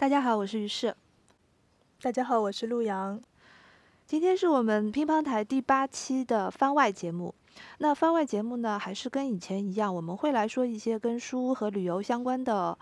大家好，我是于适。大家好，我是陆阳。今天是我们乒乓台第八期的番外节目。那番外节目呢，还是跟以前一样，我们会来说一些跟书和旅游相关的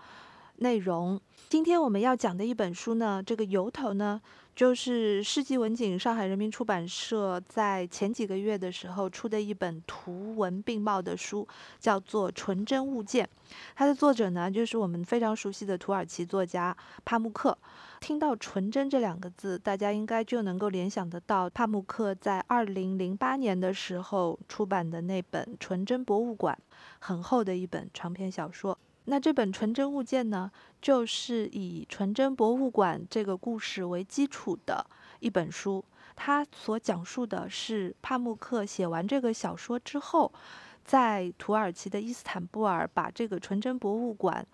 内容。今天我们要讲的一本书呢，这个由头呢。就是世纪文景上海人民出版社在前几个月的时候出的一本图文并茂的书，叫做《纯真物件》。它的作者呢，就是我们非常熟悉的土耳其作家帕慕克。听到“纯真”这两个字，大家应该就能够联想得到帕慕克在二零零八年的时候出版的那本《纯真博物馆》，很厚的一本长篇小说。那这本《纯真物件》呢，就是以纯真博物馆这个故事为基础的一本书。它所讲述的是帕慕克写完这个小说之后，在土耳其的伊斯坦布尔把这个纯真博物馆。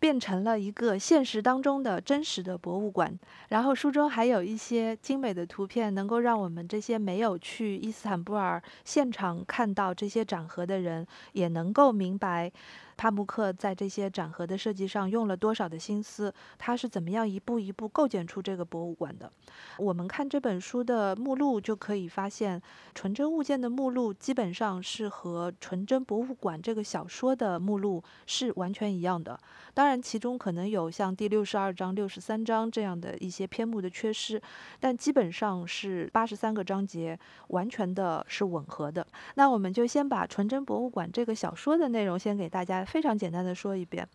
变成了一个现实当中的真实的博物馆，然后书中还有一些精美的图片，能够让我们这些没有去伊斯坦布尔现场看到这些展盒的人，也能够明白帕慕克在这些展盒的设计上用了多少的心思，他是怎么样一步一步构建出这个博物馆的。我们看这本书的目录就可以发现，纯真物件的目录基本上是和纯真博物馆这个小说的目录是完全一样的。当然，其中可能有像第六十二章、六十三章这样的一些篇目的缺失，但基本上是八十三个章节，完全的是吻合的。那我们就先把《纯真博物馆》这个小说的内容先给大家非常简单的说一遍。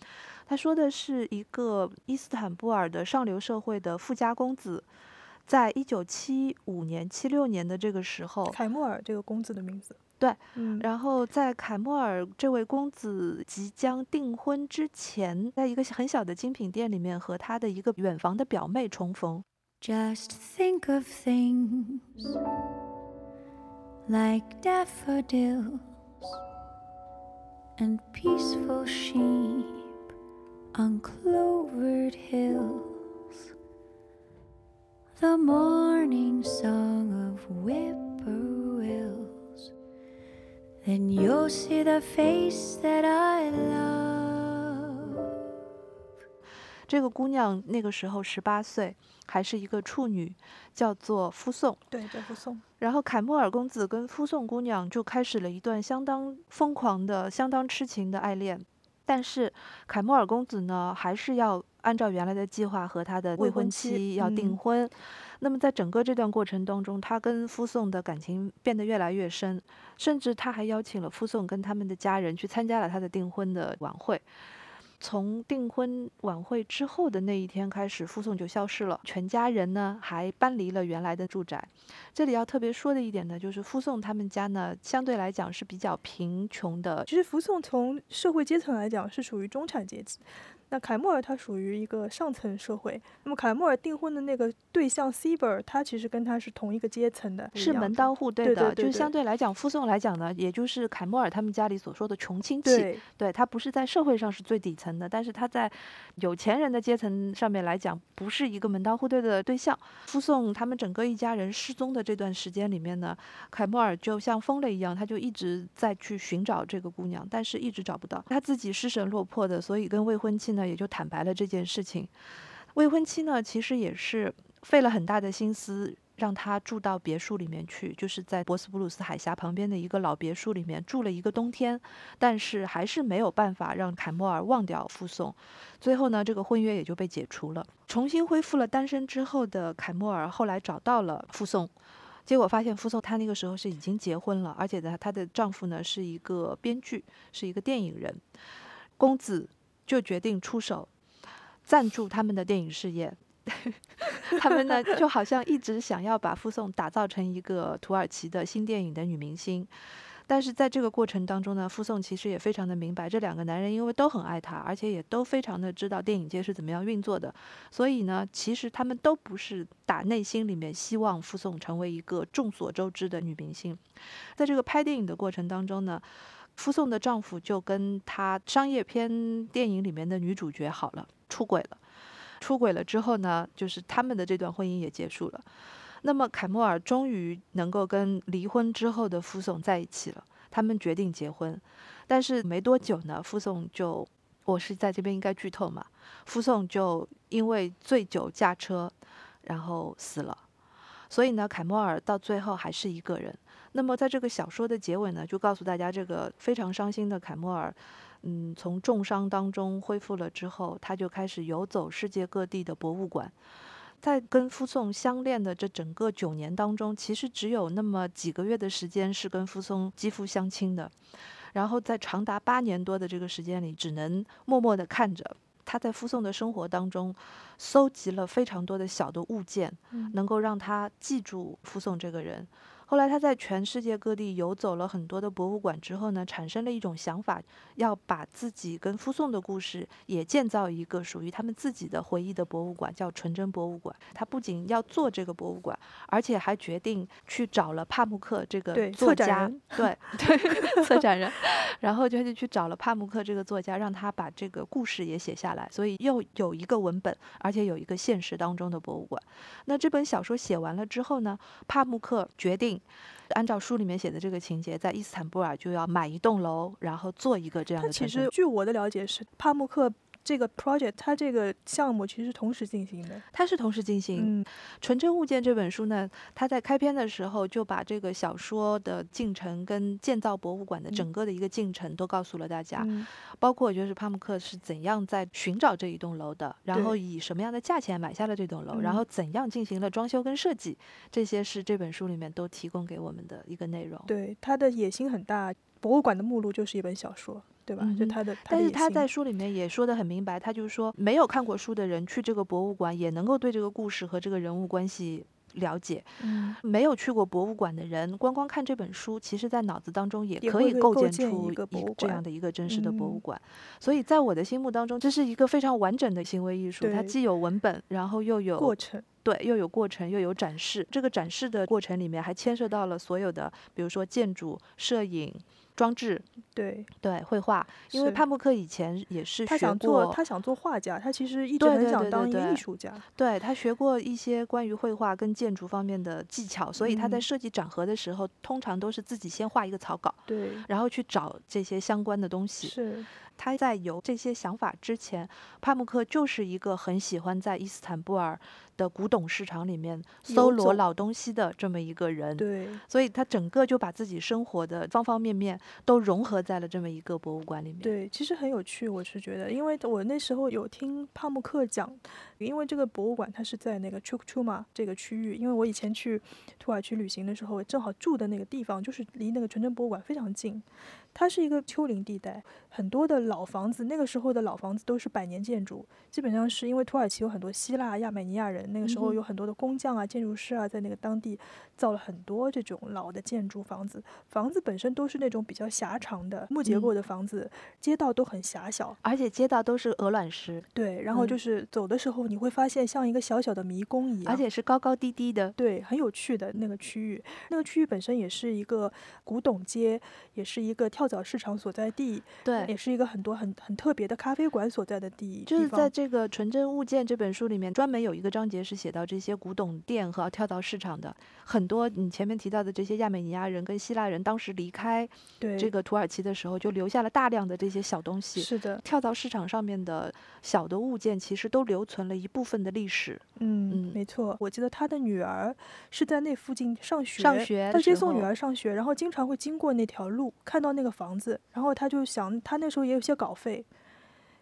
他说的是一个伊斯坦布尔的上流社会的富家公子，在一九七五年、七六年的这个时候，凯莫尔这个公子的名字。对，然后在凯莫尔这位公子即将订婚之前，在一个很小的精品店里面和他的一个远房的表妹重逢。Just think of things like daffodils and peaceful sheep on clovered hills, the morning song of whippoorwills. then you'll see the face that I love。这个姑娘那个时候十八岁，还是一个处女，叫做夫颂。对，叫夫颂。然后凯莫尔公子跟夫颂姑娘就开始了一段相当疯狂的、相当痴情的爱恋。但是凯莫尔公子呢，还是要按照原来的计划和他的未婚妻要订婚。那么在整个这段过程当中，他跟夫颂的感情变得越来越深，甚至他还邀请了夫颂跟他们的家人去参加了他的订婚的晚会。从订婚晚会之后的那一天开始，夫宋就消失了，全家人呢还搬离了原来的住宅。这里要特别说的一点呢，就是夫宋他们家呢相对来讲是比较贫穷的。其实夫宋从社会阶层来讲是属于中产阶级。那凯莫尔他属于一个上层社会，那么凯莫尔订婚的那个对象 s i b e r 他其实跟他是同一个阶层的，是门当户。对的，就是相对来讲，附送来讲呢，也就是凯莫尔他们家里所说的穷亲戚，对。他不是在社会上是最底层的，但是他在有钱人的阶层上面来讲，不是一个门当户对的对象。附送他们整个一家人失踪的这段时间里面呢，凯莫尔就像疯了一样，他就一直在去寻找这个姑娘，但是一直找不到，他自己失神落魄的，所以跟未婚妻那也就坦白了这件事情。未婚妻呢，其实也是费了很大的心思，让他住到别墅里面去，就是在博斯普鲁斯海峡旁边的一个老别墅里面住了一个冬天。但是还是没有办法让凯莫尔忘掉附送。最后呢，这个婚约也就被解除了。重新恢复了单身之后的凯莫尔，后来找到了附送，结果发现附送他那个时候是已经结婚了，而且呢，她的丈夫呢是一个编剧，是一个电影人，公子。就决定出手赞助他们的电影事业。他们呢，就好像一直想要把傅宋打造成一个土耳其的新电影的女明星。但是在这个过程当中呢，傅宋其实也非常的明白，这两个男人因为都很爱她，而且也都非常的知道电影界是怎么样运作的，所以呢，其实他们都不是打内心里面希望傅宋成为一个众所周知的女明星。在这个拍电影的过程当中呢。夫颂的丈夫就跟他商业片电影里面的女主角好了，出轨了。出轨了之后呢，就是他们的这段婚姻也结束了。那么凯莫尔终于能够跟离婚之后的夫颂在一起了，他们决定结婚。但是没多久呢，夫颂就，我是在这边应该剧透嘛？夫颂就因为醉酒驾车，然后死了。所以呢，凯莫尔到最后还是一个人。那么在这个小说的结尾呢，就告诉大家，这个非常伤心的凯莫尔，嗯，从重伤当中恢复了之后，他就开始游走世界各地的博物馆。在跟夫颂相恋的这整个九年当中，其实只有那么几个月的时间是跟夫颂肌肤相亲的，然后在长达八年多的这个时间里，只能默默地看着他在夫颂的生活当中，搜集了非常多的小的物件，能够让他记住夫颂这个人。后来他在全世界各地游走了很多的博物馆之后呢，产生了一种想法，要把自己跟夫宋的故事也建造一个属于他们自己的回忆的博物馆，叫纯真博物馆。他不仅要做这个博物馆，而且还决定去找了帕慕克这个作家，对 对，策展人，然后就去找了帕慕克这个作家，让他把这个故事也写下来。所以又有一个文本，而且有一个现实当中的博物馆。那这本小说写完了之后呢，帕慕克决定。按照书里面写的这个情节，在伊斯坦布尔就要买一栋楼，然后做一个这样的。其实，据我的了解是帕慕克。这个 project 它这个项目其实同时进行的，它是同时进行。嗯，《纯真物件》这本书呢，它在开篇的时候就把这个小说的进程跟建造博物馆的整个的一个进程都告诉了大家，包括就是帕慕克是怎样在寻找这一栋楼的，然后以什么样的价钱买下了这栋楼，然后怎样进行了装修跟设计，这些是这本书里面都提供给我们的一个内容。对，他的野心很大，博物馆的目录就是一本小说。对吧？就他的，但是他在书里面也说的很明白，他就是说，没有看过书的人去这个博物馆，也能够对这个故事和这个人物关系了解。嗯，没有去过博物馆的人，光光看这本书，其实在脑子当中也可以构建出一个这样的一个真实的博物馆。所以在我的心目当中，这是一个非常完整的行为艺术，它既有文本，然后又有过程，对，又有过程，又有展示。这个展示的过程里面还牵涉到了所有的，比如说建筑、摄影。装置，对对，绘画，因为帕布克以前也是他想做，他想做画家，他其实一直很想当一个艺术家。对他学过一些关于绘画跟建筑方面的技巧，所以他在设计展盒的时候，通常都是自己先画一个草稿，对，然后去找这些相关的东西。是。他在有这些想法之前，帕慕克就是一个很喜欢在伊斯坦布尔的古董市场里面搜罗老东西的这么一个人。对，所以他整个就把自己生活的方方面面都融合在了这么一个博物馆里面。对，其实很有趣，我是觉得，因为我那时候有听帕慕克讲，因为这个博物馆它是在那个 Chukchuma 这个区域，因为我以前去土耳其旅行的时候，正好住的那个地方就是离那个纯真博物馆非常近。它是一个丘陵地带，很多的老房子，那个时候的老房子都是百年建筑，基本上是因为土耳其有很多希腊、亚美尼亚人，那个时候有很多的工匠啊、建筑师啊，在那个当地造了很多这种老的建筑房子。房子本身都是那种比较狭长的木结构的房子，街道都很狭小，而且街道都是鹅卵石。对，然后就是走的时候你会发现像一个小小的迷宫一样，而且是高高低低的。对，很有趣的那个区域，那个区域本身也是一个古董街，也是一个跳。蚤市场所在地，对，也是一个很多很很特别的咖啡馆所在的地。就是在这个《纯真物件》这本书里面，专门有一个章节是写到这些古董店和跳蚤市场的。很多你前面提到的这些亚美尼亚人跟希腊人，当时离开这个土耳其的时候，就留下了大量的这些小东西。是的，跳蚤市场上面的小的物件，其实都留存了一部分的历史。嗯，没错。我记得他的女儿是在那附近上学，上学，他接送女儿上学，然后经常会经过那条路，看到那个房子，然后他就想，他那时候也有些稿费，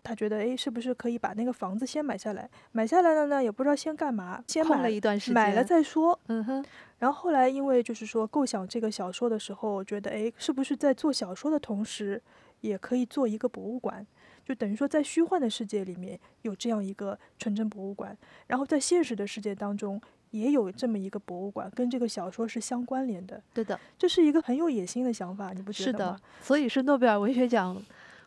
他觉得，哎，是不是可以把那个房子先买下来？买下来了呢，也不知道先干嘛，先买了一段时间，买了再说。嗯哼。然后后来，因为就是说构想这个小说的时候，觉得，哎，是不是在做小说的同时，也可以做一个博物馆？就等于说，在虚幻的世界里面有这样一个纯真博物馆，然后在现实的世界当中也有这么一个博物馆，跟这个小说是相关联的。对的，这是一个很有野心的想法，你不觉得吗？是的，所以是诺贝尔文学奖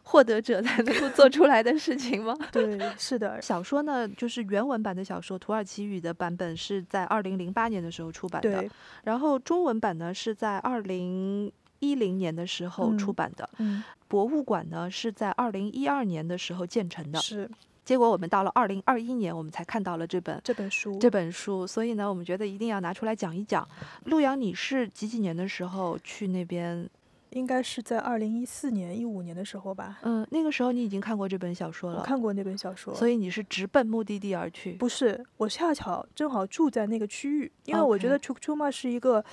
获得者才能够做出来的事情吗？对，是的。小说呢，就是原文版的小说，土耳其语的版本是在二零零八年的时候出版的，然后中文版呢是在二零。一零年的时候出版的，嗯，博物馆呢是在二零一二年的时候建成的，是。结果我们到了二零二一年，我们才看到了这本这本书，这本书。所以呢，我们觉得一定要拿出来讲一讲。陆阳，你是几几年的时候去那边应该是在二零一四年、一五年的时候吧。嗯，那个时候你已经看过这本小说了，我看过那本小说，所以你是直奔目的地而去？不是，我恰巧正好住在那个区域，因为我觉得 Chukchuma 是一个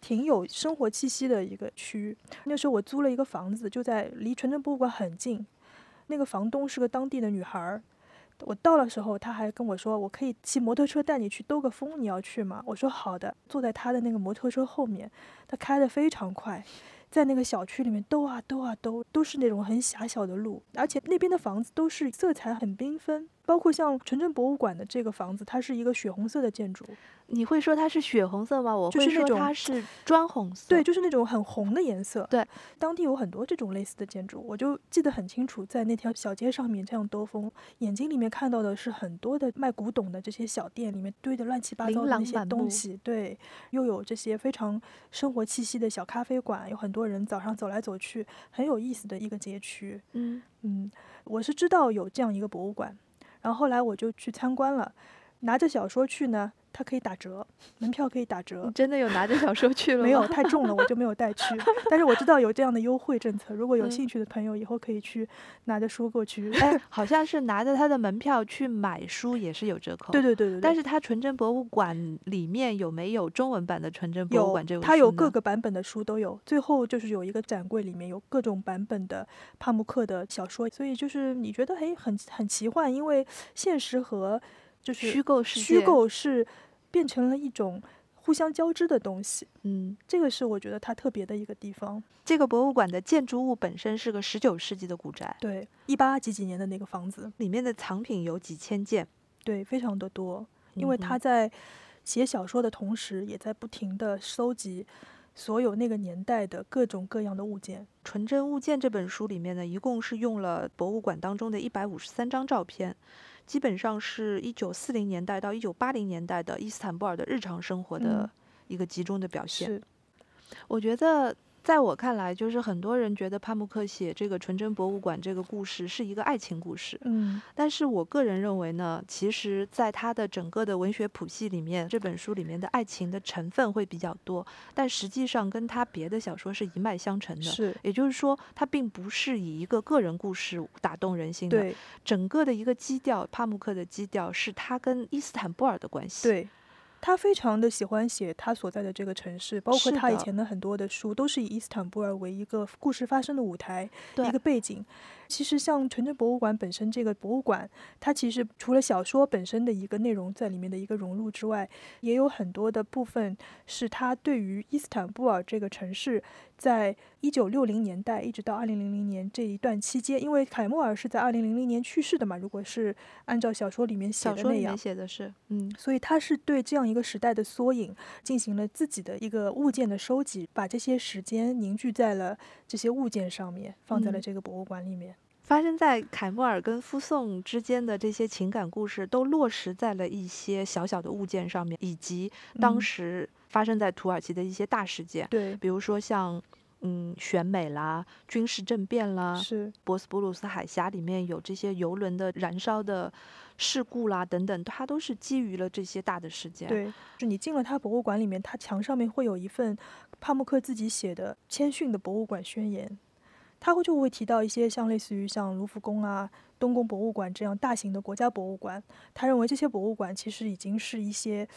挺有生活气息的一个区域。那时候我租了一个房子，就在离纯真博物馆很近。那个房东是个当地的女孩儿。我到的时候，她还跟我说：“我可以骑摩托车带你去兜个风，你要去吗？”我说：“好的。”坐在她的那个摩托车后面，她开得非常快，在那个小区里面兜啊兜啊兜，都是那种很狭小的路，而且那边的房子都是色彩很缤纷。包括像纯真博物馆的这个房子，它是一个血红色的建筑。你会说它是血红色吗？我会说它是砖红色。对，就是那种很红的颜色。对，当地有很多这种类似的建筑，我就记得很清楚，在那条小街上面这样兜风，眼睛里面看到的是很多的卖古董的这些小店，里面堆的乱七八糟的那些东西。对，又有这些非常生活气息的小咖啡馆，有很多人早上走来走去，很有意思的一个街区。嗯嗯，我是知道有这样一个博物馆。然后后来我就去参观了，拿着小说去呢。它可以打折，门票可以打折。你真的有拿着小说去了吗？没有，太重了，我就没有带去。但是我知道有这样的优惠政策，如果有兴趣的朋友，以后可以去拿着书过去。哎，好像是拿着他的门票去买书也是有折扣。对对对对。但是它纯真博物馆里面有没有中文版的纯真博物馆这本书？它有各个版本的书都有。最后就是有一个展柜，里面有各种版本的帕慕克的小说。所以就是你觉得哎很很奇幻，因为现实和就是虚构世界，虚构是。变成了一种互相交织的东西，嗯，这个是我觉得它特别的一个地方。这个博物馆的建筑物本身是个十九世纪的古宅，对，一八几几年的那个房子，里面的藏品有几千件，对，非常的多。因为他在写小说的同时，也在不停的搜集所有那个年代的各种各样的物件。《纯真物件》这本书里面呢，一共是用了博物馆当中的一百五十三张照片。基本上是一九四零年代到一九八零年代的伊斯坦布尔的日常生活的一个集中的表现。是，我觉得。在我看来，就是很多人觉得帕慕克写这个纯真博物馆这个故事是一个爱情故事。嗯，但是我个人认为呢，其实在他的整个的文学谱系里面，这本书里面的爱情的成分会比较多，但实际上跟他别的小说是一脉相承的。是，也就是说，他并不是以一个个人故事打动人心的。对，整个的一个基调，帕慕克的基调是他跟伊斯坦布尔的关系。对。他非常的喜欢写他所在的这个城市，包括他以前的很多的书，都是以伊斯坦布尔为一个故事发生的舞台，一个背景。其实像纯真博物馆本身这个博物馆，它其实除了小说本身的一个内容在里面的一个融入之外，也有很多的部分是他对于伊斯坦布尔这个城市，在一九六零年代一直到二零零零年这一段期间，因为凯莫尔是在二零零零年去世的嘛，如果是按照小说里面写的那样，写的是，嗯，所以他是对这样一个时代的缩影进行了自己的一个物件的收集，把这些时间凝聚在了这些物件上面，放在了这个博物馆里面。发生在凯莫尔跟夫颂之间的这些情感故事，都落实在了一些小小的物件上面，以及当时发生在土耳其的一些大事件。对，比如说像嗯选美啦、军事政变啦，是博斯布鲁斯海峡里面有这些游轮的燃烧的事故啦等等，它都是基于了这些大的事件。对，就你进了他博物馆里面，他墙上面会有一份帕慕克自己写的谦逊的博物馆宣言。他会就会提到一些像类似于像卢浮宫啊、东宫博物馆这样大型的国家博物馆。他认为这些博物馆其实已经是一些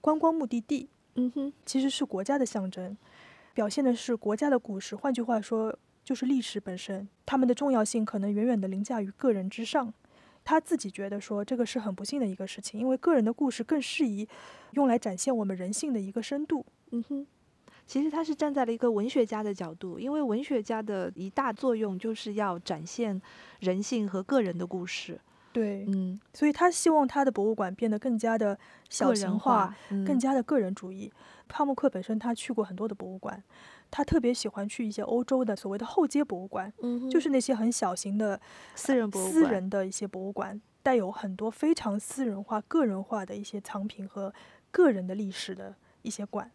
观光目的地，嗯哼，其实是国家的象征，表现的是国家的故事。换句话说，就是历史本身，他们的重要性可能远远的凌驾于个人之上。他自己觉得说这个是很不幸的一个事情，因为个人的故事更适宜用来展现我们人性的一个深度。嗯哼。其实他是站在了一个文学家的角度，因为文学家的一大作用就是要展现人性和个人的故事。对，嗯，所以他希望他的博物馆变得更加的小型化，更加的个人主义。帕慕克本身他去过很多的博物馆，他特别喜欢去一些欧洲的所谓的后街博物馆，嗯，就是那些很小型的私人博物馆，私人的一些博物馆，带有很多非常私人化、个人化的一些藏品和个人的历史的一些馆。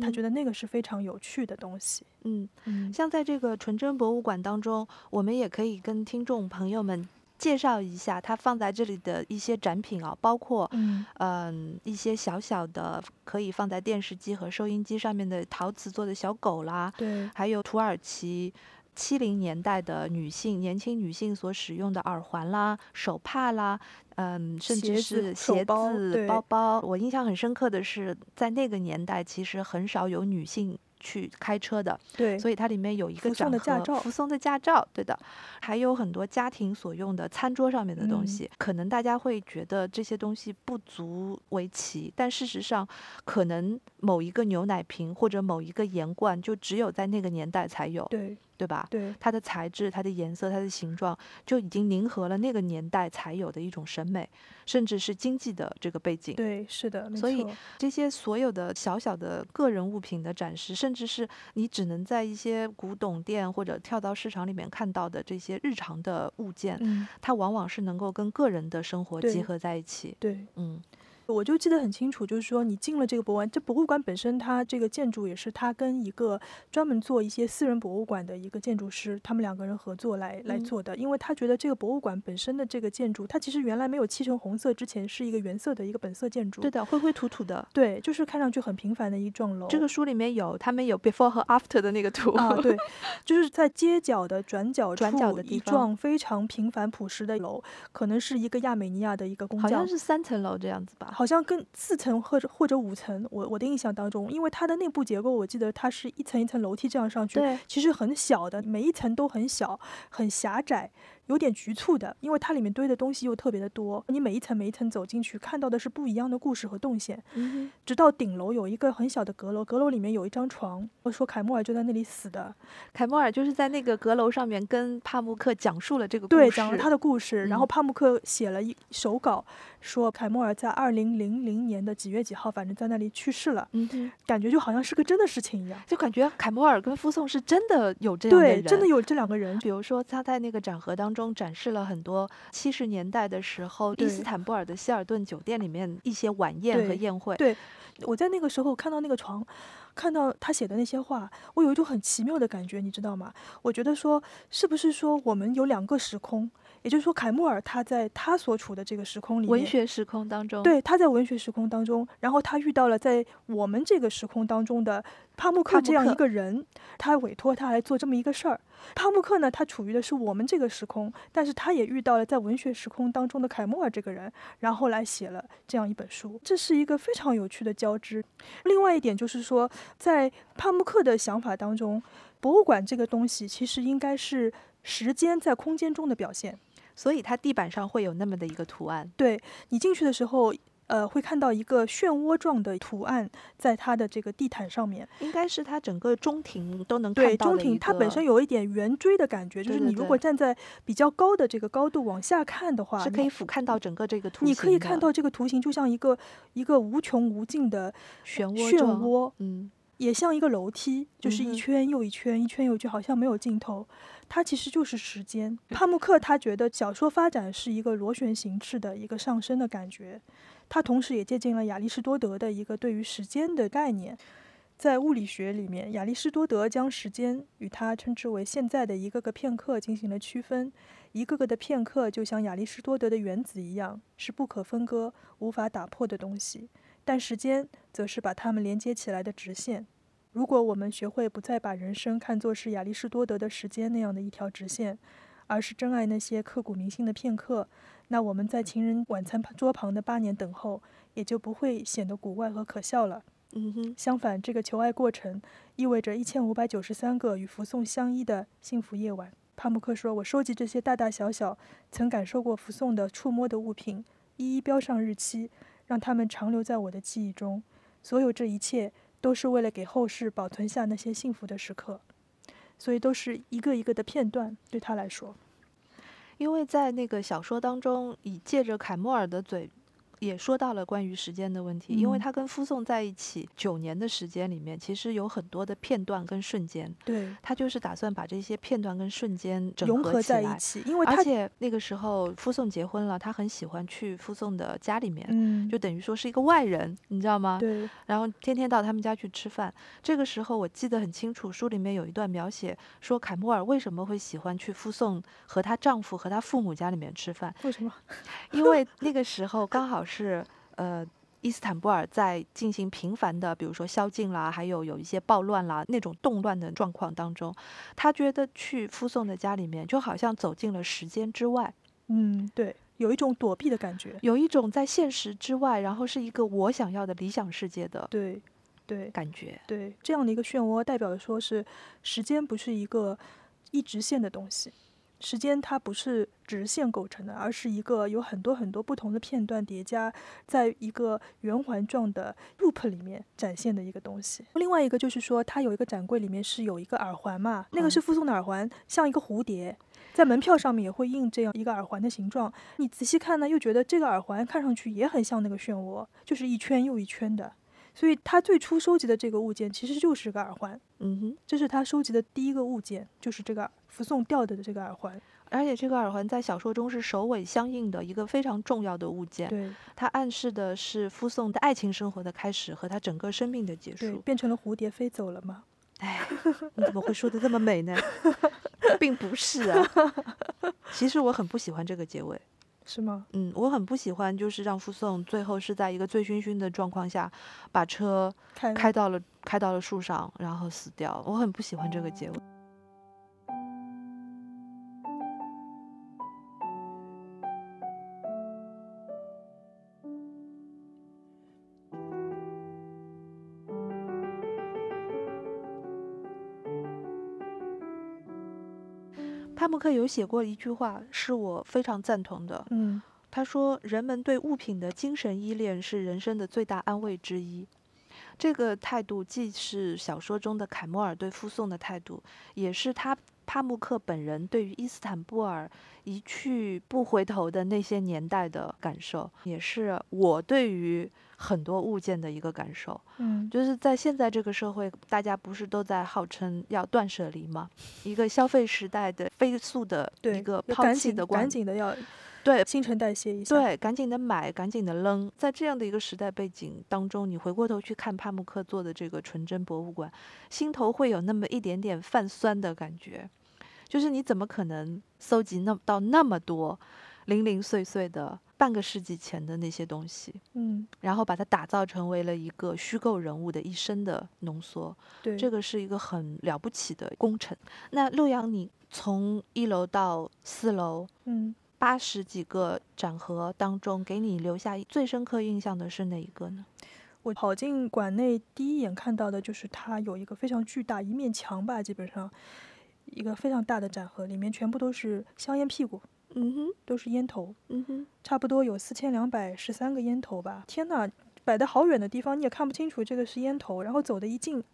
他觉得那个是非常有趣的东西。嗯，像在这个纯真博物馆当中，我们也可以跟听众朋友们介绍一下它放在这里的一些展品啊，包括嗯。嗯一些小小的可以放在电视机和收音机上面的陶瓷做的小狗啦，对，还有土耳其七零年代的女性年轻女性所使用的耳环啦、手帕啦，嗯，甚至是鞋子、对。包包。我印象很深刻的是，在那个年代，其实很少有女性去开车的，对，所以它里面有一个附展盒送的驾照附送的驾照，对的，还有很多家庭所用的餐桌上面的东嗯。西。可能大家会觉得这些东西不足为奇，但事实上，可能某一个牛奶瓶或者某一个盐罐，就只有在那个年代才有，对对吧？对它的材质、它的颜色、它的形状，就已经凝合了那个年代才有的一种审美，甚至是经济的这个背景。对，是的，所以这些所有的小小的个人物品的展示，甚至是你只能在一些古董店或者跳蚤市场里面看到的这些日常的物件，嗯，它往往是能够跟个人的生活结合在一起。对。嗯，我就记得很清楚，就是说你进了这个博物馆，这博物馆本身它这个建筑也是它跟一个专门做一些私人博物馆的一个建筑师，他们两个人合作来来嗯做的，因为他觉得这个博物馆本身的这个建筑，它其实原来没有漆成红色之前是一个原色的一个本色建筑，对的，灰灰土土的。对，就是看上去很平凡的一幢楼。这个书里面有，他们有 before 和 after 的那个图。啊，对，就是在街角的转角转角的地方一幢非常平凡朴实的楼，可能是一个亚美尼亚的一个工匠好像，是三层楼这样子吧。好像跟四层或者或者五层，我我的印象当中，因为它的内部结构，我记得它是一层一层楼梯这样上去，对，其实很小的，每一层都很小，很狭窄，有点局促的，因为它里面堆的东西又特别的多，你每一层每一层走进去，看到的是不一样的故事和动线。嗯直到顶楼有一个很小的阁楼，阁楼里面有一张床，我说凯莫尔就在那里死的，凯莫尔就是在那个阁楼上面跟帕慕克讲述了这个故对，事。讲了他的故事。然后嗯帕慕克写了一手稿，说凯莫尔在二零零零年的几月几号，反正在那里去世了，感觉就好像是个真的事情一样。就感觉凯莫尔跟夫颂是真的有这样的对，人，真的有这两个人。比如说，他在那个展盒当中展示了很多七十年代的时候伊斯坦布尔的希尔顿酒店里面一些晚宴和宴会。对我在那个时候看到那个床，看到他写的那些话，我有一种很奇妙的感觉，你知道吗？我觉得说，是不是说我们有两个时空？也就是说，凯莫尔他在他所处的这个时空里面，文学时空当中，对，他在文学时空当中，然后他遇到了在我们这个时空当中的帕慕克这样一个人，他委托他来做这么一个事儿。帕慕克呢，他处于的是我们这个时空，但是他也遇到了在文学时空当中的凯莫尔这个人，然后来写了这样一本书。这是一个非常有趣的交织。另外一点就是说，在帕慕克的想法当中，博物馆这个东西其实应该是时间在空间中的表现。所以它地板上会有那么的一个图案。对你进去的时候，呃，会看到一个漩涡状的图案在它的这个地毯上面。应该是它整个中庭都能，看到中庭它本身有一点圆锥的感觉，就是对对你如果站在比较高的这个高度往下看的话，是可以俯瞰到整个这个图形你可以看到这个图形就像一个一个无穷无尽的漩涡漩涡，嗯，也像一个楼梯，就是一圈又一圈，一圈又一圈，好像没有尽头。它其实就是时间。帕慕克他觉得小说发展是一个螺旋形式的一个上升的感觉，他同时也借鉴了亚里士多德的一个对于时间的概念。在物理学里面，亚里士多德将时间与他称之为现在的一个个片刻进行了区分。一个个的片刻就像亚里士多德的原子一样，是不可分割、无法打破的东西。但时间则是把它们连接起来的直线。如果我们学会不再把人生看作是亚里士多德的时间那样的一条直线，而是珍爱那些刻骨铭心的片刻，那我们在情人晚餐桌旁的八年等候，也就不会显得古怪和可笑了。嗯哼，相反，这个求爱过程意味着一千五百九十三个与福送相依的幸福夜晚。帕慕克说：“我收集这些大大小小曾感受过福送的触摸的物品，一一标上日期，让他们长留在我的记忆中。所有这一切都是为了给后世保存下那些幸福的时刻，所以都是一个一个的片段。对他来说，因为在那个小说当中，以借着凯莫尔的嘴也说到了关于时间的问题，因为嗯他跟夫颂在一起九年的时间里面，其实有很多的片段跟瞬间，对，他就是打算把这些片段跟瞬间整融合合起来。在一起，因为而且那个时候夫颂结婚了，他很喜欢去夫颂的家里面，嗯，就等于说是一个外人，你知道吗？对，然后天天到他们家去吃饭。这个时候我记得很清楚，书里面有一段描写说凯莫尔为什么会喜欢去夫颂和她丈夫和她父母家里面吃饭，为什么？因为那个时候刚好是呃。伊斯坦布尔在进行频繁的，比如说宵禁啦，还有有一些暴乱啦那种动乱的状况当中，他觉得去夫颂的家里面就好像走进了时间之外，嗯，对，有一种躲避的感觉。有一种在现实之外，然后是一个我想要的理想世界的对，对，感觉。对，这样的一个漩涡，代表的说是时间不是一个一直线的东西，时间它不是直线构成的，而是一个有很多很多不同的片段叠加在一个圆环状的 loop 里面展现的一个东西。另外一个就是说，它有一个展柜里面是有一个耳环嘛，那个是嗯附送的耳环，像一个蝴蝶。在门票上面也会印这样一个耳环的形状，你仔细看呢，又觉得这个耳环看上去也很像那个漩涡，就是一圈又一圈的。所以他最初收集的这个物件其实就是个耳环，嗯哼。这是他收集的第一个物件，就是这个福送掉的这个耳环。而且这个耳环在小说中是首尾相应的一个非常重要的物件，对它暗示的是夫颂的爱情生活的开始和他整个生命的结对，束。变成了蝴蝶飞走了吗？哎，你怎么会说的这么美呢？并不是啊，其实我很不喜欢这个结尾。是吗？嗯，我很不喜欢，就是让傅颂最后是在一个醉醺醺的状况下，把车开开到了开到了树上，然后死掉。我很不喜欢这个结尾。帕慕克有写过一句话，是我非常赞同的。嗯他说：“人们对物品的精神依恋是人生的最大安慰之一。”这个态度既是小说中的凯莫尔对附送的态度，也是他帕慕克本人对于伊斯坦布尔一去不回头的那些年代的感受，也是我对于很多物件的一个感受。嗯，就是在现在这个社会，大家不是都在号称要断舍离吗？一个消费时代的飞速的，一个赶紧弃的观赶紧的要对新陈代谢一下。对，赶紧的买，赶紧的扔。在这样的一个时代背景当中，你回过头去看帕慕克做的这个纯真博物馆，心头会有那么一点点泛酸的感觉。就是你怎么可能搜集那到那么多零零碎碎的半个世纪前的那些东西，嗯，然后把它打造成为了一个虚构人物的一生的浓缩？对，这个是一个很了不起的工程。那陆阳，你从一楼到四楼，嗯，八十几个展盒当中，给你留下最深刻印象的是哪一个呢？我跑进馆内第一眼看到的就是它有一个非常巨大一面墙吧，基本上一个非常大的展盒，里面全部都是香烟屁股，嗯哼，都是烟头，嗯哼，差不多有四千两百十三个烟头吧。天呐，摆的好远的地方你也看不清楚这个是烟头，然后走的一近，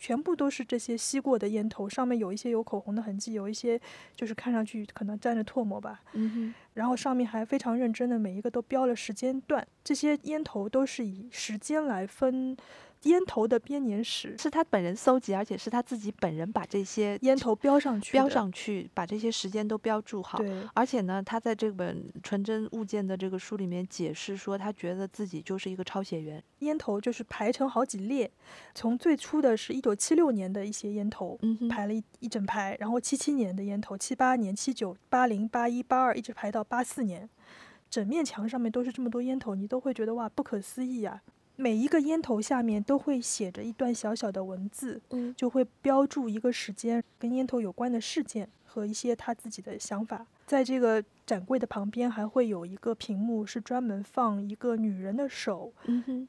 全部都是这些吸过的烟头，上面有一些有口红的痕迹，有一些就是看上去可能沾着唾沫吧。嗯哼，然后上面还非常认真的每一个都标了时间段，这些烟头都是以时间来分烟头的编年史，是他本人搜集，而且是他自己本人把这些烟头标上去，标上去，把这些时间都标注好。对，而且呢，他在这本纯真物件的这个书里面解释说，他觉得自己就是一个抄写员。烟头就是排成好几列，从最初的是一九七六年的一些烟头，嗯，排了一一整排，然后七七年的烟头，七八年、七九、八零、八一、八二，一直排到八四年，整面墙上面都是这么多烟头，你都会觉得哇，不可思议啊！每一个烟头下面都会写着一段小小的文字，嗯就会标注一个时间跟烟头有关的事件和一些他自己的想法。在这个展柜的旁边还会有一个屏幕，是专门放一个女人的手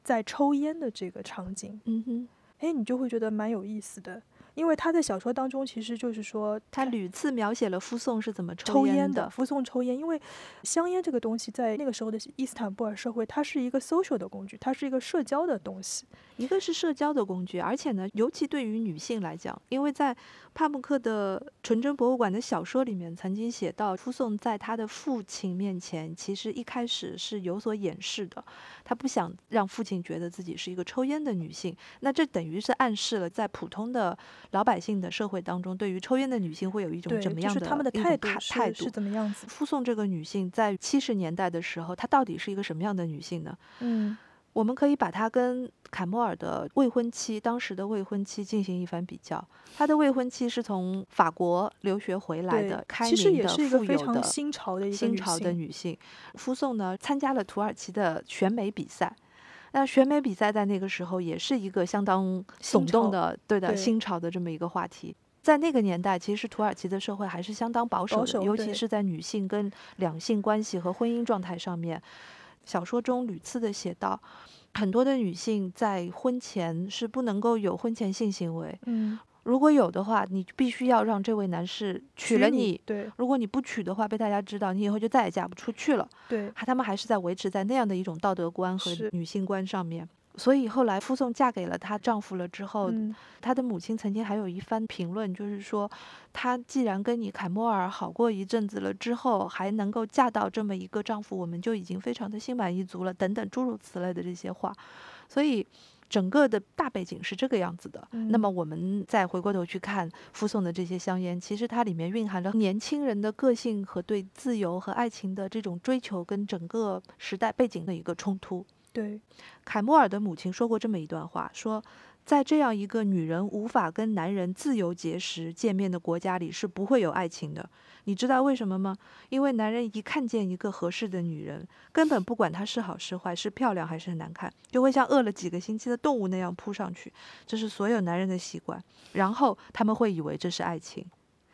在抽烟的这个场景。嗯哼，哎，你就会觉得蛮有意思的。因为他在小说当中其实就是说他屡次描写了夫宋是怎么抽烟的，夫宋抽烟，因为香烟这个东西在那个时候的伊斯坦布尔社会，它是一个 social 的工具，它是一个社交的东西。一个是社交的工具，而且呢，尤其对于女性来讲，因为在帕慕克的《纯真博物馆》的小说里面曾经写到，夫宋在他的父亲面前，其实一开始是有所掩饰的，他不想让父亲觉得自己是一个抽烟的女性。那这等于是暗示了，在普通的老百姓的社会当中，对于抽烟的女性会有一种怎么样的他们的态度？态度是怎么样子？夫宋这个女性在七十年代的时候，她到底是一个什么样的女性呢？嗯。我们可以把她跟凯莫尔的未婚妻，当时的未婚妻进行一番比较。她的未婚妻是从法国留学回来的，开明的、富有的新潮的新潮的女性。夫宋呢，参加了土耳其的选美比赛。那选美比赛在那个时候也是一个相当耸动的，对的，新潮的这么一个话题。在那个年代，其实土耳其的社会还是相当保守的，尤其是在女性跟两性关系和婚姻状态上面。小说中屡次的写到，很多的女性在婚前是不能够有婚前性行为。嗯，如果有的话，你必须要让这位男士娶了你。对，如果你不娶的话，被大家知道，你以后就再也嫁不出去了。对，还他们还是在维持在那样的一种道德观和女性观上面。所以后来，傅颂嫁给了她丈夫了之后，她的母亲曾经还有一番评论，就是说，她既然跟你凯莫尔好过一阵子了之后，还能够嫁到这么一个丈夫，我们就已经非常的心满意足了，等等诸如此类的这些话。所以，整个的大背景是这个样子的。那么，我们再回过头去看附送的这些香烟，其实它里面蕴含着年轻人的个性和对自由和爱情的这种追求，跟整个时代背景的一个冲突。对，凯莫尔的母亲说过这么一段话：说，在这样一个女人无法跟男人自由结识、见面的国家里，是不会有爱情的。你知道为什么吗？因为男人一看见一个合适的女人，根本不管她是好是坏，是漂亮还是难看，就会像饿了几个星期的动物那样扑上去。这是所有男人的习惯。然后他们会以为这是爱情。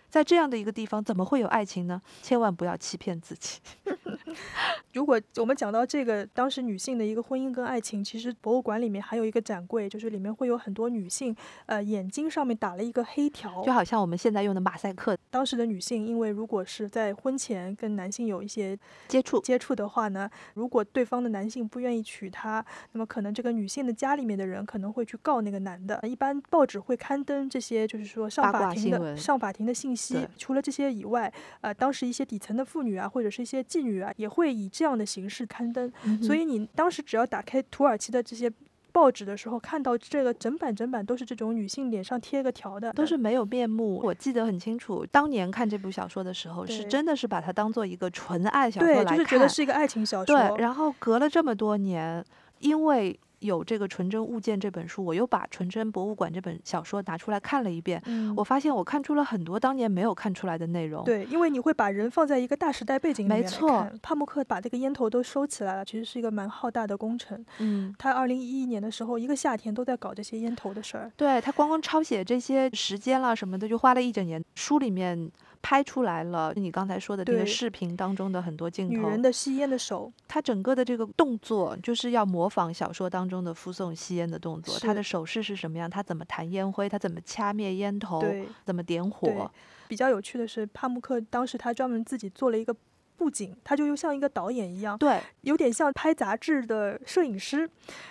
在这样的一个地方，怎么会有爱情呢？千万不要欺骗自己。如果我们讲到这个当时女性的一个婚姻跟爱情，其实博物馆里面还有一个展柜，就是里面会有很多女性，呃，眼睛上面打了一个黑条，就好像我们现在用的马赛克。当时的女性，因为如果是在婚前跟男性有一些接触接触的话呢，如果对方的男性不愿意娶她，那么可能这个女性的家里面的人可能会去告那个男的。一般报纸会刊登这些，就是说上法庭的上法庭的信息。除了这些以外，呃，当时一些底层的妇女啊，或者是一些妓女啊，也会以这样的形式刊登。所以你当时只要打开土耳其的这些报纸的时候，看到这个整版整版都是这种女性脸上贴个条的，都是没有面目。我记得很清楚，当年看这部小说的时候，是真的是把它当做一个纯爱小说来看，就是觉得是一个爱情小说。对，然后隔了这么多年，因为。有这个《纯真物件》这本书，我又把《纯真博物馆》这本小说拿出来看了一遍。嗯，我发现我看出了很多当年没有看出来的内容。对，因为你会把人放在一个大时代背景里面没错，帕慕克把这个烟头都收起来了，其实是一个蛮浩大的工程。嗯，他二零一一年的时候，一个夏天都在搞这些烟头的事儿。对他光光抄写这些时间啦什么的，就花了一整年。书里面。拍出来了，你刚才说的这个视频当中的很多镜头，女人的吸烟的手，她整个的这个动作就是要模仿小说当中的附送吸烟的动作。她的手势是什么样？她怎么弹烟灰？她怎么掐灭烟头？怎么点火？比较有趣的是，帕慕克当时他专门自己做了一个。布景，他就又像一个导演一样，对，有点像拍杂志的摄影师，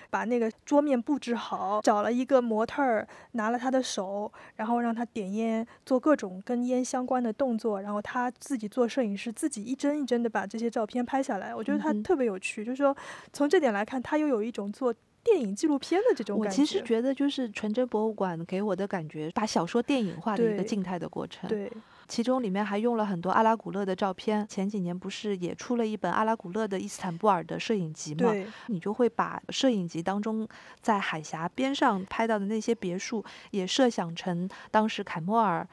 把那个桌面布置好，找了一个模特儿，拿了他的手，然后让他点烟，做各种跟烟相关的动作，然后他自己做摄影师，自己一帧一帧的把这些照片拍下来。我觉得他特别有趣，就是说从这点来看，他又有一种做电影纪录片的这种感觉。我其实觉得，就是纯真博物馆给我的感觉，把小说电影化的一个静态的过程。对。其中里面还用了很多阿拉古勒的照片。前几年不是也出了一本阿拉古勒的伊斯坦布尔的摄影集吗？你就会把摄影集当中在海峡边上拍到的那些别墅，也设想成当时凯莫尔。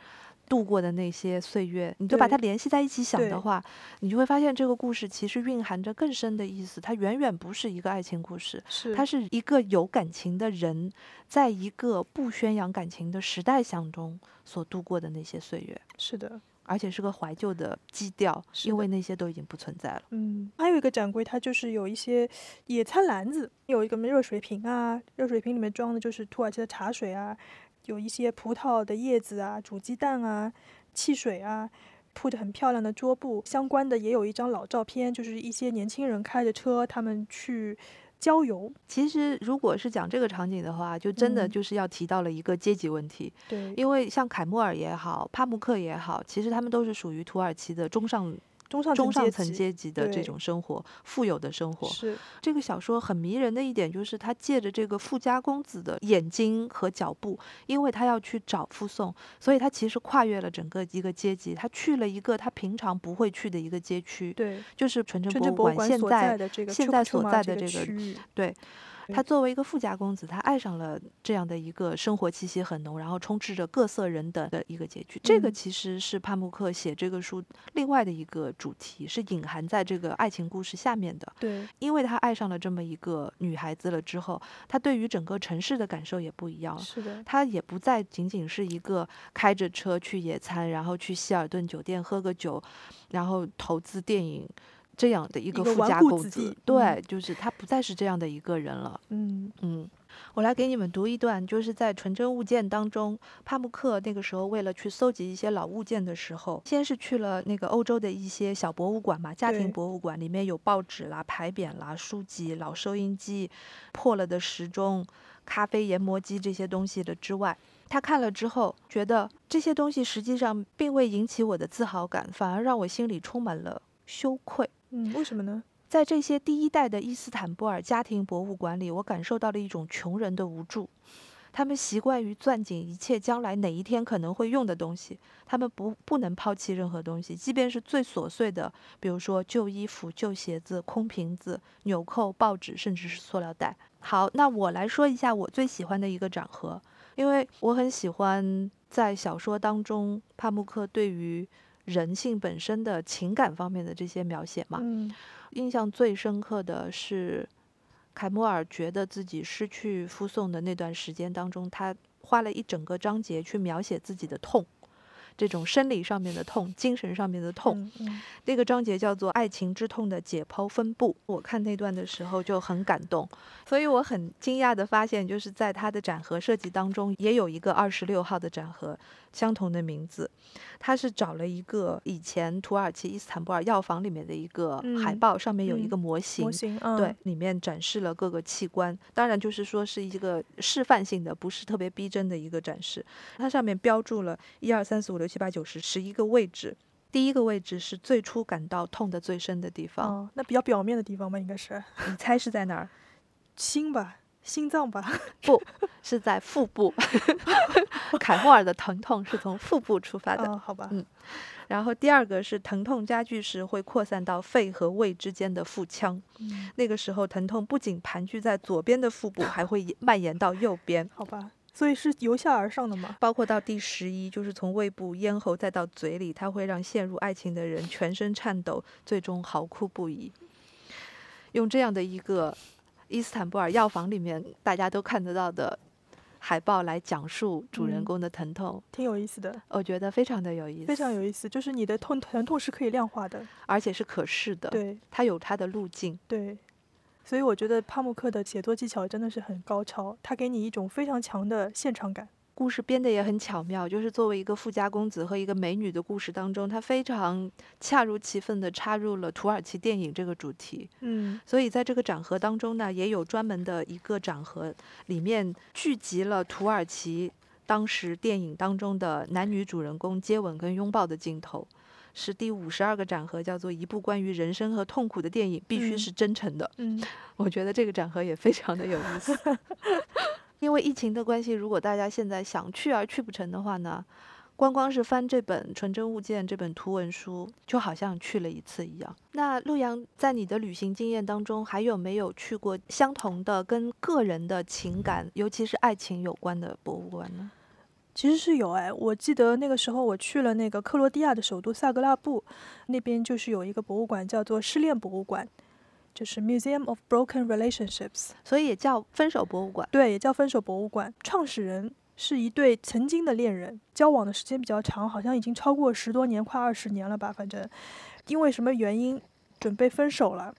度过的那些岁月，你就把它联系在一起想的话，你就会发现这个故事其实蕴含着更深的意思。它远远不是一个爱情故事，是它是一个有感情的人，在一个不宣扬感情的时代当中所度过的那些岁月。是的，而且是个怀旧的基调，因为那些都已经不存在了。嗯，还有一个展柜，它就是有一些野餐篮子，有一个热水瓶啊，热水瓶里面装的就是土耳其的茶水啊。有一些葡萄的叶子啊、煮鸡蛋啊、汽水啊，铺着很漂亮的桌布。相关的也有一张老照片，就是一些年轻人开着车，他们去郊游。其实，如果是讲这个场景的话，就真的嗯就是要提到了一个阶级问题，对，因为像凯莫尔也好，帕慕克也好，其实他们都是属于土耳其的中上中上中上层阶级的这种生活，富有的生活。是这个小说很迷人的一点就是，他借着这个富家公子的眼睛和脚步，因为他要去找傅送，所以他其实跨越了整个一个阶级，他去了一个他平常不会去的一个街区，对。就是纯正纯正博物馆现在的这个现在所在的这个区域，对。对他作为一个富家公子，他爱上了这样的一个生活气息很浓，然后充斥着各色人等的一个结局。这个嗯其实是帕慕克写这个书另外的一个主题，是隐含在这个爱情故事下面的。对因为他爱上了这么一个女孩子了之后，他对于整个城市的感受也不一样了。是的，他也不再仅仅是一个开着车去野餐，然后去希尔顿酒店喝个酒，然后投资电影这样的一个富家公子。对，嗯就是他不再是这样的一个人了。嗯嗯，我来给你们读一段，就是在《纯真物件》当中，帕慕克那个时候为了去搜集一些老物件的时候，先是去了那个欧洲的一些小博物馆嘛，家庭博物馆，里面有报纸啦、牌匾啦、书籍、老收音机、破了的时钟、咖啡研磨机这些东西的之外。他看了之后，觉得这些东西实际上并未引起我的自豪感，反而让我心里充满了羞愧。嗯，为什么呢？在这些第一代的伊斯坦布尔家庭博物馆里，我感受到了一种穷人的无助。他们习惯于攥紧一切将来哪一天可能会用的东西，他们不不能抛弃任何东西，即便是最琐碎的，比如说旧衣服、旧鞋子、空瓶子、纽扣、报纸，甚至是塑料袋。好，那我来说一下我最喜欢的一个展盒，因为我很喜欢在小说当中帕慕克对于人性本身的情感方面的这些描写嘛。嗯印象最深刻的是，凯莫尔觉得自己失去夫送的那段时间当中，他花了一整个章节去描写自己的痛，这种生理上面的痛、精神上面的痛。那个章节叫做《爱情之痛的解剖分布》。我看那段的时候就很感动，所以我很惊讶的发现，就是在他的展盒设计当中，也有一个二十六号的展盒，相同的名字。他是找了一个以前土耳其伊斯坦布尔药房里面的一个海嗯报，上面有一嗯个模型。模型，嗯对，里面展示了各个器官，当然就是说是一个示范性的，不是特别逼真的一个展示。它上面标注了一二三四五六七八九十十一个位置，第一个位置是最初感到痛的最深的地方，哦，那比较表面的地方吧，应该是你猜是在哪儿？心吧，心脏吧，不是在腹部。凯莫尔的疼痛是从腹部出发的。哦，好吧，嗯然后第二个是疼痛加剧时会扩散到肺和胃之间的腹腔，嗯那个时候疼痛不仅盘踞在左边的腹部，还会蔓延到右边。好吧，所以是由下而上的嘛，包括到第十一，就是从胃部、咽喉再到嘴里，它会让陷入爱情的人全身颤抖，最终嚎哭不已。用这样的一个伊斯坦布尔药房里面大家都看得到的海报来讲述主人嗯公的疼痛，挺有意思的，我觉得非常的有意思，非常有意思，就是你的痛疼痛是可以量化的，而且是可视的，对它有它的路径。对。所以我觉得帕慕克的写作技巧真的是很高超，他给你一种非常强的现场感。故事编得也很巧妙，就是作为一个富家公子和一个美女的故事当中，他非常恰如其分地插入了土耳其电影这个主题。嗯所以在这个展盒当中呢，也有专门的一个展盒，里面聚集了土耳其当时电影当中的男女主人公接吻跟拥抱的镜头。是第五十二个展盒，叫做一部关于人生和痛苦的电影，必须嗯是真诚的。嗯，我觉得这个展盒也非常的有意思。因为疫情的关系，如果大家现在想去而去不成的话呢，光光是翻这本《纯真物件》这本图文书，就好像去了一次一样。那陆阳在你的旅行经验当中，还有没有去过相同的跟个人的情感，尤其是爱情有关的博物馆呢？其实是有哎，我记得那个时候我去了那个克罗地亚的首都萨格拉布，那边就是有一个博物馆叫做失恋博物馆，就是 Museum of Broken Relationships，所以也叫分手博物馆。对，也叫分手博物馆。创始人是一对曾经的恋人，交往的时间比较长，好像已经超过十多年，快二十年了吧，反正因为什么原因准备分手了。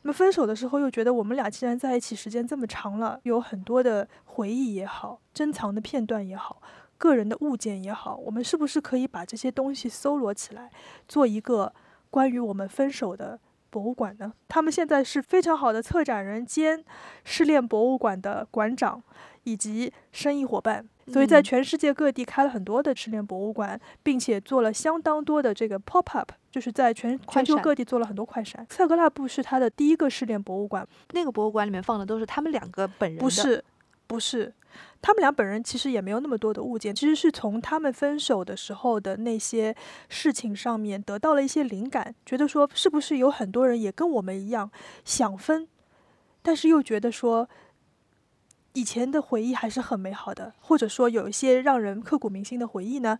那么分手的时候又觉得我们俩既然在一起时间这么长了，有很多的回忆也好，珍藏的片段也好，个人的物件也好，我们是不是可以把这些东西搜罗起来，做一个关于我们分手的博物馆呢？他们现在是非常好的策展人兼失恋博物馆的馆长以及生意伙伴。所以在全世界各地开了很多的失恋博物馆，并且做了相当多的这个 pop up，就是在全全球各地做了很多快闪。塞格拉布是他的第一个失恋博物馆，那个博物馆里面放的都是他们两个本人。不是，不是，他们俩本人其实也没有那么多的物件，其实是从他们分手的时候的那些事情上面得到了一些灵感，觉得说是不是有很多人也跟我们一样想分，但是又觉得说。以前的回忆还是很美好的，或者说有一些让人刻骨铭心的回忆呢？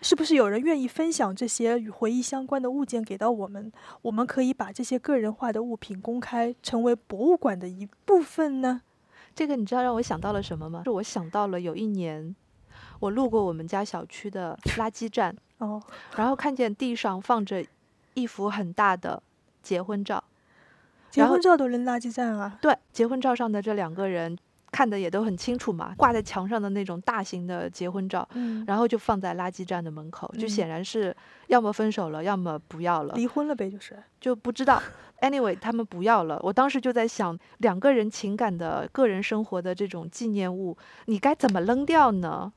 是不是有人愿意分享这些与回忆相关的物件给到我们？我们可以把这些个人化的物品公开，成为博物馆的一部分呢？这个你知道让我想到了什么吗？是我想到了有一年，我路过我们家小区的 垃圾站，哦，然后看见地上放着一幅很大的结婚照，结婚照都扔垃圾站啊？对，结婚照上的这两个人。看的也都很清楚嘛，挂在墙上的那种大型的结婚照，嗯，然后就放在垃圾站的门口，就显然是要么分手了，要么不要了，离婚了呗，就是就不知道。Anyway，他们不要了。我当时就在想，两个人情感的个人生活的这种纪念物，你该怎么扔掉呢？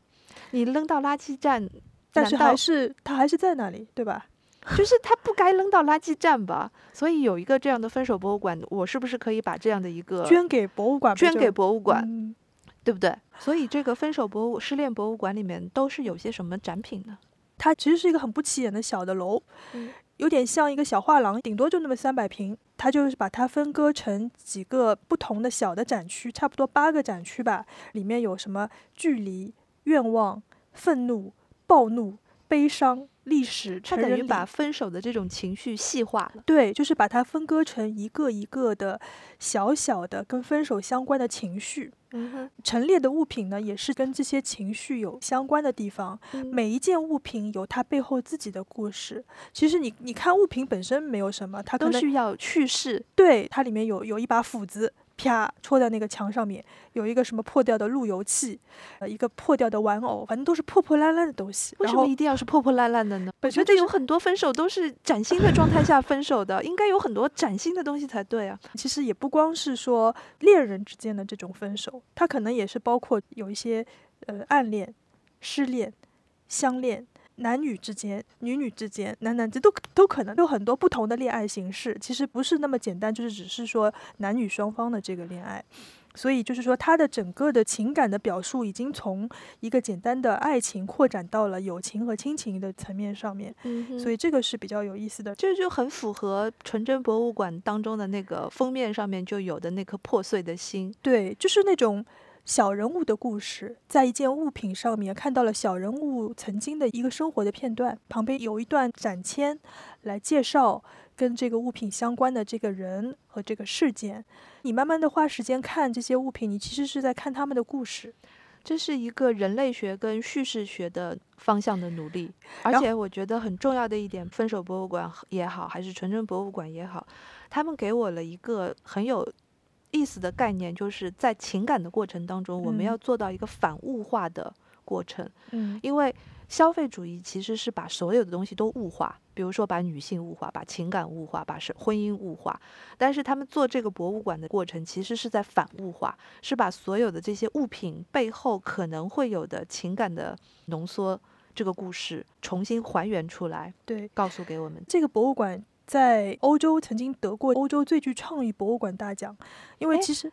你扔到垃圾站，但是还是他还是在那里，对吧？就是他不该扔到垃圾站吧，所以有一个这样的分手博物馆，我是不是可以把这样的一个捐给博物馆？捐给博物馆，对不对？所以这个分手博物失恋博物馆里面都是有些什么展品呢？它其实是一个很不起眼的小的楼，有点像一个小画廊，顶多就那么三百平。它就是把它分割成几个不同的小的展区，差不多八个展区吧。里面有什么距离、愿望、愤怒、暴怒、悲伤。历史，它等于把分手的这种情绪细化了。对，就是把它分割成一个一个的小小的跟分手相关的情绪。陈列的物品呢，也是跟这些情绪有相关的地方。每一件物品有它背后自己的故事。其实你你看物品本身没有什么，它都需要叙事。对，它里面有有一把斧子。啪，戳在那个墙上面，有一个什么破掉的路由器，呃，一个破掉的玩偶，反正都是破破烂烂的东西。为什么一定要是破破烂烂的呢？我觉得有很多分手都是崭新的状态下分手的，应该有很多崭新的东西才对啊。其实也不光是说恋人之间的这种分手，它可能也是包括有一些呃暗恋、失恋、相恋。男女之间、女女之间、男男这都都可能有很多不同的恋爱形式，其实不是那么简单，就是只是说男女双方的这个恋爱。所以就是说，他的整个的情感的表述已经从一个简单的爱情扩展到了友情和亲情的层面上面。嗯，所以这个是比较有意思的，这就很符合纯真博物馆当中的那个封面上面就有的那颗破碎的心。对，就是那种。小人物的故事，在一件物品上面看到了小人物曾经的一个生活的片段，旁边有一段展签来介绍跟这个物品相关的这个人和这个事件。你慢慢的花时间看这些物品，你其实是在看他们的故事。这是一个人类学跟叙事学的方向的努力，而且我觉得很重要的一点，分手博物馆也好，还是纯真博物馆也好，他们给我了一个很有。意思的概念就是在情感的过程当中，我们要做到一个反物化的过程。嗯，因为消费主义其实是把所有的东西都物化，比如说把女性物化，把情感物化，把是婚姻物化。但是他们做这个博物馆的过程，其实是在反物化，是把所有的这些物品背后可能会有的情感的浓缩，这个故事重新还原出来，对，告诉给我们这个博物馆。在欧洲曾经得过欧洲最具创意博物馆大奖，因为其实。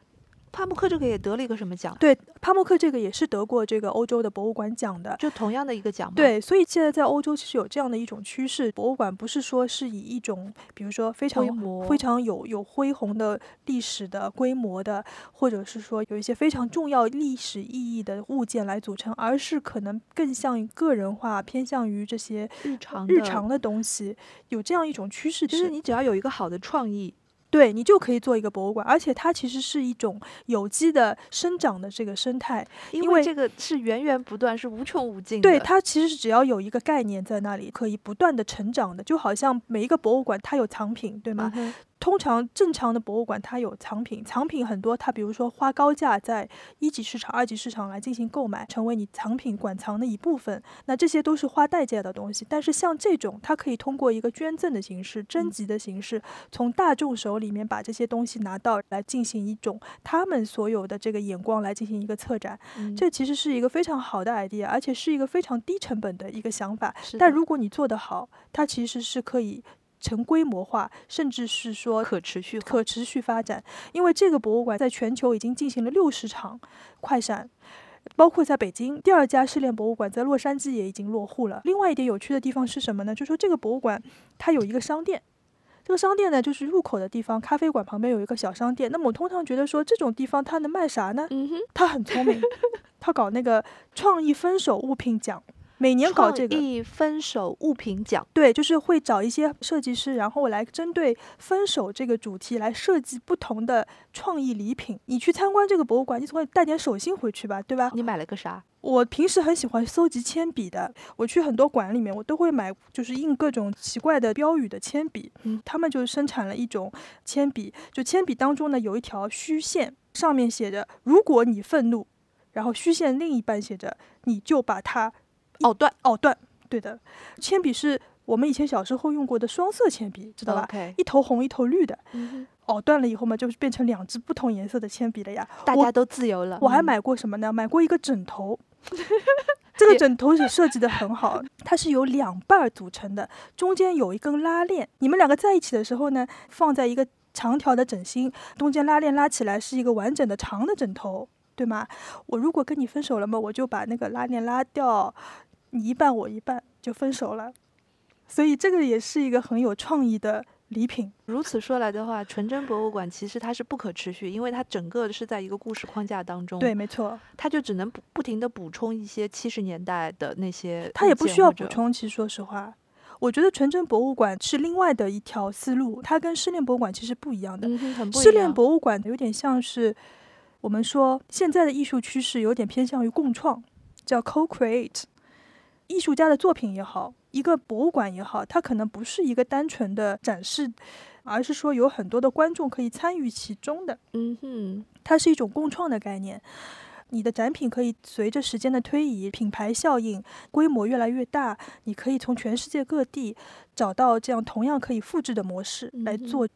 帕慕克这个也得了一个什么奖？对，帕慕克这个也是得过这个欧洲的博物馆奖的，就同样的一个奖。对，所以现在在欧洲其实有这样的一种趋势，博物馆不是说是以一种比如说非常非常有有恢宏的历史的规模的，或者是说有一些非常重要历史意义的物件来组成，而是可能更像个人化，偏向于这些日常日常的东西，有这样一种趋势。就是你只要有一个好的创意。对你就可以做一个博物馆，而且它其实是一种有机的生长的这个生态，因为这个是源源不断，是无穷无尽的。对，它其实是只要有一个概念在那里，可以不断的成长的，就好像每一个博物馆它有藏品，对吗？通常正常的博物馆它有藏品，藏品很多，它比如说花高价在一级市场、二级市场来进行购买，成为你藏品馆藏的一部分，那这些都是花代价的东西。但是像这种，它可以通过一个捐赠的形式、征集的形式，从大众手里面把这些东西拿到来进行一种他们所有的这个眼光来进行一个策展，这其实是一个非常好的 idea，而且是一个非常低成本的一个想法。但如果你做得好，它其实是可以。成规模化，甚至是说可持续、可持续发展。因为这个博物馆在全球已经进行了六十场快闪，包括在北京第二家失恋博物馆在洛杉矶也已经落户了。另外一点有趣的地方是什么呢？就说这个博物馆它有一个商店，这个商店呢就是入口的地方，咖啡馆旁边有一个小商店。那么我通常觉得说这种地方它能卖啥呢？嗯哼，他很聪明，它搞那个创意分手物品奖。每年搞这个分手物品奖，对，就是会找一些设计师，然后来针对分手这个主题来设计不同的创意礼品。你去参观这个博物馆，你总会带点手信回去吧，对吧？你买了个啥？我平时很喜欢搜集铅笔的，我去很多馆里面，我都会买，就是印各种奇怪的标语的铅笔。嗯，他们就生产了一种铅笔，就铅笔当中呢有一条虚线，上面写着“如果你愤怒”，然后虚线另一半写着“你就把它”。藕断，藕断，对的。铅笔是我们以前小时候用过的双色铅笔，知道吧？一头红一头绿的。藕断了以后嘛，就是变成两支不同颜色的铅笔了呀。大家都自由了。我还买过什么呢？买过一个枕头，这个枕头也设计的很好，它是由两半组成的，中间有一根拉链。你们两个在一起的时候呢，放在一个长条的枕芯，中间拉链拉起来是一个完整的长的枕头，对吗？我如果跟你分手了嘛，我就把那个拉链拉掉。你一半我一半就分手了，所以这个也是一个很有创意的礼品。如此说来的话，纯真博物馆其实它是不可持续，因为它整个是在一个故事框架当中。对，没错，它就只能不不停的补充一些七十年代的那些。它也不需要补充。其实说实话，我觉得纯真博物馆是另外的一条思路，它跟失恋博物馆其实不一样的。失恋博物馆有点像是我们说现在的艺术趋势有点偏向于共创，叫 co-create。艺术家的作品也好，一个博物馆也好，它可能不是一个单纯的展示，而是说有很多的观众可以参与其中的。嗯哼，它是一种共创的概念。你的展品可以随着时间的推移，品牌效应规模越来越大，你可以从全世界各地找到这样同样可以复制的模式来做。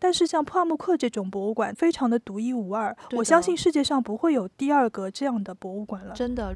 但是像帕慕克这种博物馆，非常的独一无二，我相信世界上不会有第二个这样的博物馆了。真的。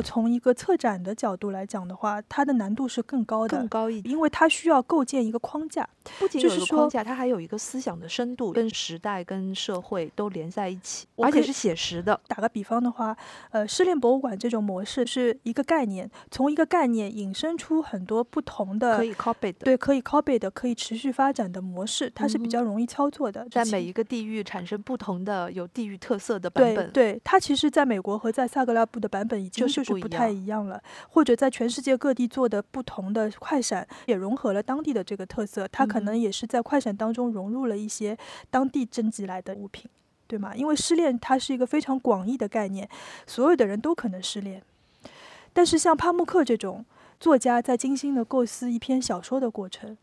果从一个策展的角度来讲的话，它的难度是更高的，更高一，因为它需要构建一个框架，不仅有框架，它还有一个思想的深度，跟时代、跟社会都连在一起，而且是写实的。打个比方的话，呃，失恋博物馆这种模式是一个概念，从一个概念引申出很多不同的可以 copy 的，对，可以 copy 的，可以持续发展的模式，它是比较容易操作的，在每一个地域产生不同的有地域特色的版本。对，对，它其实在美国和在萨格拉布的版本已经就是不太一样。了，或者在全世界各地做的不同的快闪，也融合了当地的这个特色。它可能也是在快闪当中融入了一些当地征集来的物品，对吗？因为失恋它是一个非常广义的概念，所有的人都可能失恋。但是像帕慕克这种作家在精心的构思一篇小说的过程。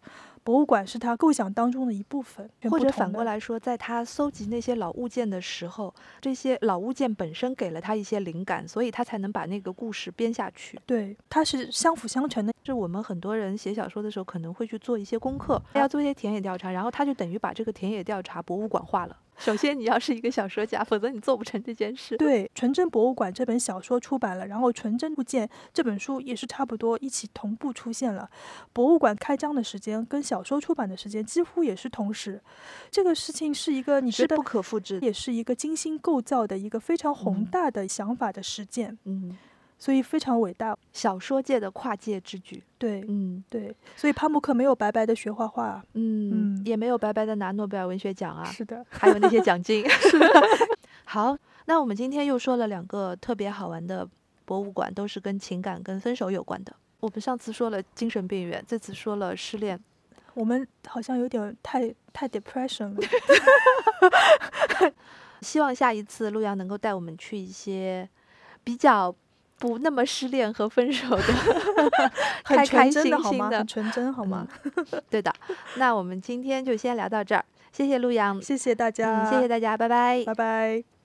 博物馆是他构想当中的一部分，或者反过来说，在他搜集那些老物件的时候，这些老物件本身给了他一些灵感，所以他才能把那个故事编下去。对，它是相辅相成的。就我们很多人写小说的时候，可能会去做一些功课，要做一些田野调查，然后他就等于把这个田野调查博物馆化了。首先，你要是一个小说家，否则你做不成这件事。对，《纯真博物馆》这本小说出版了，然后《纯真物件》这本书也是差不多一起同步出现了。博物馆开张的时间跟小说出版的时间几乎也是同时。这个事情是一个你觉得不可复制，也是一个精心构造的一个非常宏大的想法的实践。嗯。所以非常伟大，小说界的跨界之举。对，嗯，对。所以帕慕克没有白白的学画画，嗯，也没有白白的拿诺贝尔文学奖啊。是的，还有那些奖金。是的。好，那我们今天又说了两个特别好玩的博物馆，都是跟情感、跟分手有关的。我们上次说了精神病院，这次说了失恋。我们好像有点太太 depression 了。希望下一次陆阳能够带我们去一些比较不那么失恋和分手的，很开开纯真心的好吗？心的很。纯真好吗？对的，那我们今天就先聊到这儿，谢谢陆阳，谢谢大家，嗯，谢谢大家，拜拜。拜拜。